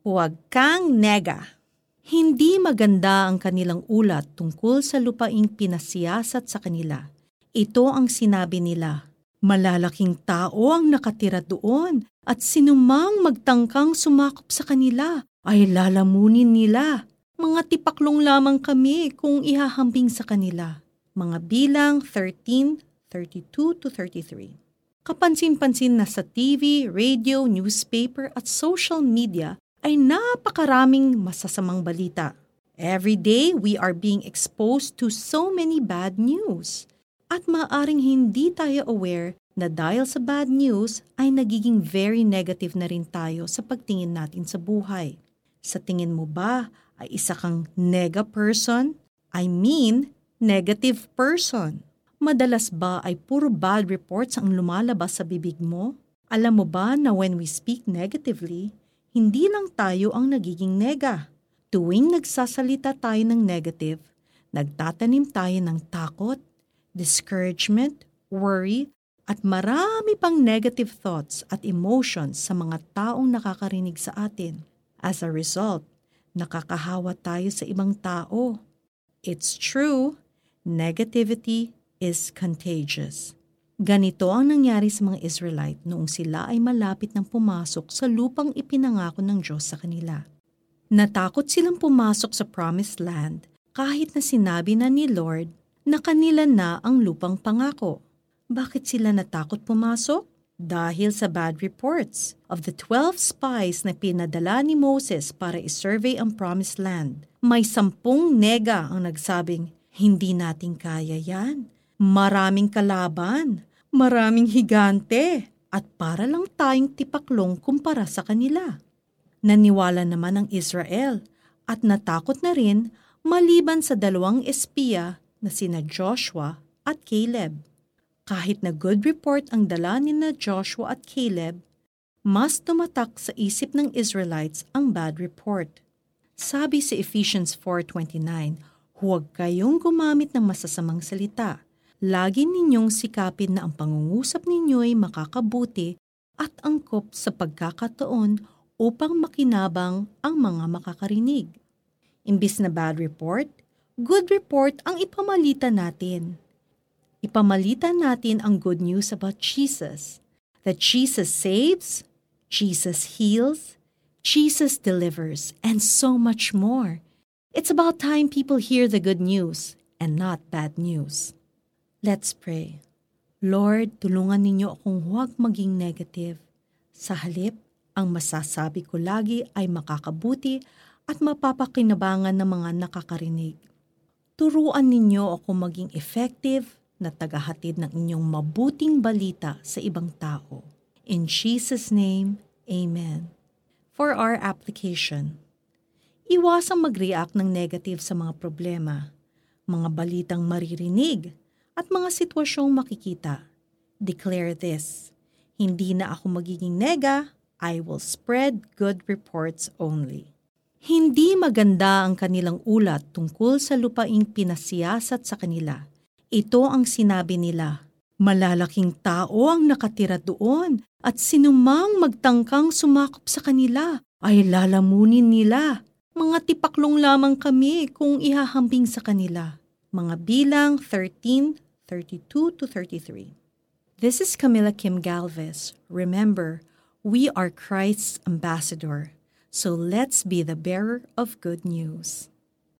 Huwag kang nega. Hindi maganda ang kanilang ulat tungkol sa lupaing pinasiyasat sa kanila. Ito ang sinabi nila. Malalaking tao ang nakatira doon at sinumang magtangkang sumakop sa kanila ay lalamunin nila. Mga tipaklong lamang kami kung ihahambing sa kanila. Mga bilang 13, 32 to 33. Kapansin-pansin na sa TV, radio, newspaper at social media ay napakaraming masasamang balita. Every day, we are being exposed to so many bad news. At maaring hindi tayo aware na dahil sa bad news ay nagiging very negative na rin tayo sa pagtingin natin sa buhay. Sa tingin mo ba ay isa kang nega person? I mean, negative person. Madalas ba ay puro bad reports ang lumalabas sa bibig mo? Alam mo ba na when we speak negatively, hindi lang tayo ang nagiging nega. Tuwing nagsasalita tayo ng negative, nagtatanim tayo ng takot, discouragement, worry, at marami pang negative thoughts at emotions sa mga taong nakakarinig sa atin. As a result, nakakahawa tayo sa ibang tao. It's true, negativity is contagious. Ganito ang nangyari sa mga Israelite noong sila ay malapit ng pumasok sa lupang ipinangako ng Diyos sa kanila. Natakot silang pumasok sa promised land kahit na sinabi na ni Lord na kanila na ang lupang pangako. Bakit sila natakot pumasok? Dahil sa bad reports of the 12 spies na pinadala ni Moses para isurvey ang promised land. May sampung nega ang nagsabing, hindi natin kaya yan. Maraming kalaban maraming higante at para lang tayong tipaklong kumpara sa kanila. Naniwala naman ang Israel at natakot na rin maliban sa dalawang espiya na sina Joshua at Caleb. Kahit na good report ang dala ni na Joshua at Caleb, mas tumatak sa isip ng Israelites ang bad report. Sabi sa Ephesians 4.29, huwag kayong gumamit ng masasamang salita lagi ninyong sikapin na ang pangungusap ninyo'y makakabuti at angkop sa pagkakataon upang makinabang ang mga makakarinig. Imbis na bad report, good report ang ipamalita natin. Ipamalita natin ang good news about Jesus. That Jesus saves, Jesus heals, Jesus delivers, and so much more. It's about time people hear the good news and not bad news. Let's pray. Lord, tulungan ninyo akong huwag maging negative. Sa halip, ang masasabi ko lagi ay makakabuti at mapapakinabangan ng mga nakakarinig. Turuan ninyo ako maging effective na tagahatid ng inyong mabuting balita sa ibang tao. In Jesus' name, Amen. For our application, iwasang mag-react ng negative sa mga problema, mga balitang maririnig, at mga sitwasyong makikita. Declare this, hindi na ako magiging nega, I will spread good reports only. Hindi maganda ang kanilang ulat tungkol sa lupaing pinasiyasat sa kanila. Ito ang sinabi nila, malalaking tao ang nakatira doon at sinumang magtangkang sumakop sa kanila ay lalamunin nila. Mga tipaklong lamang kami kung ihahambing sa kanila. Mga bilang 13, 32 to 33. This is Camilla Kim Galvez. Remember, we are Christ's ambassador, so let's be the bearer of good news.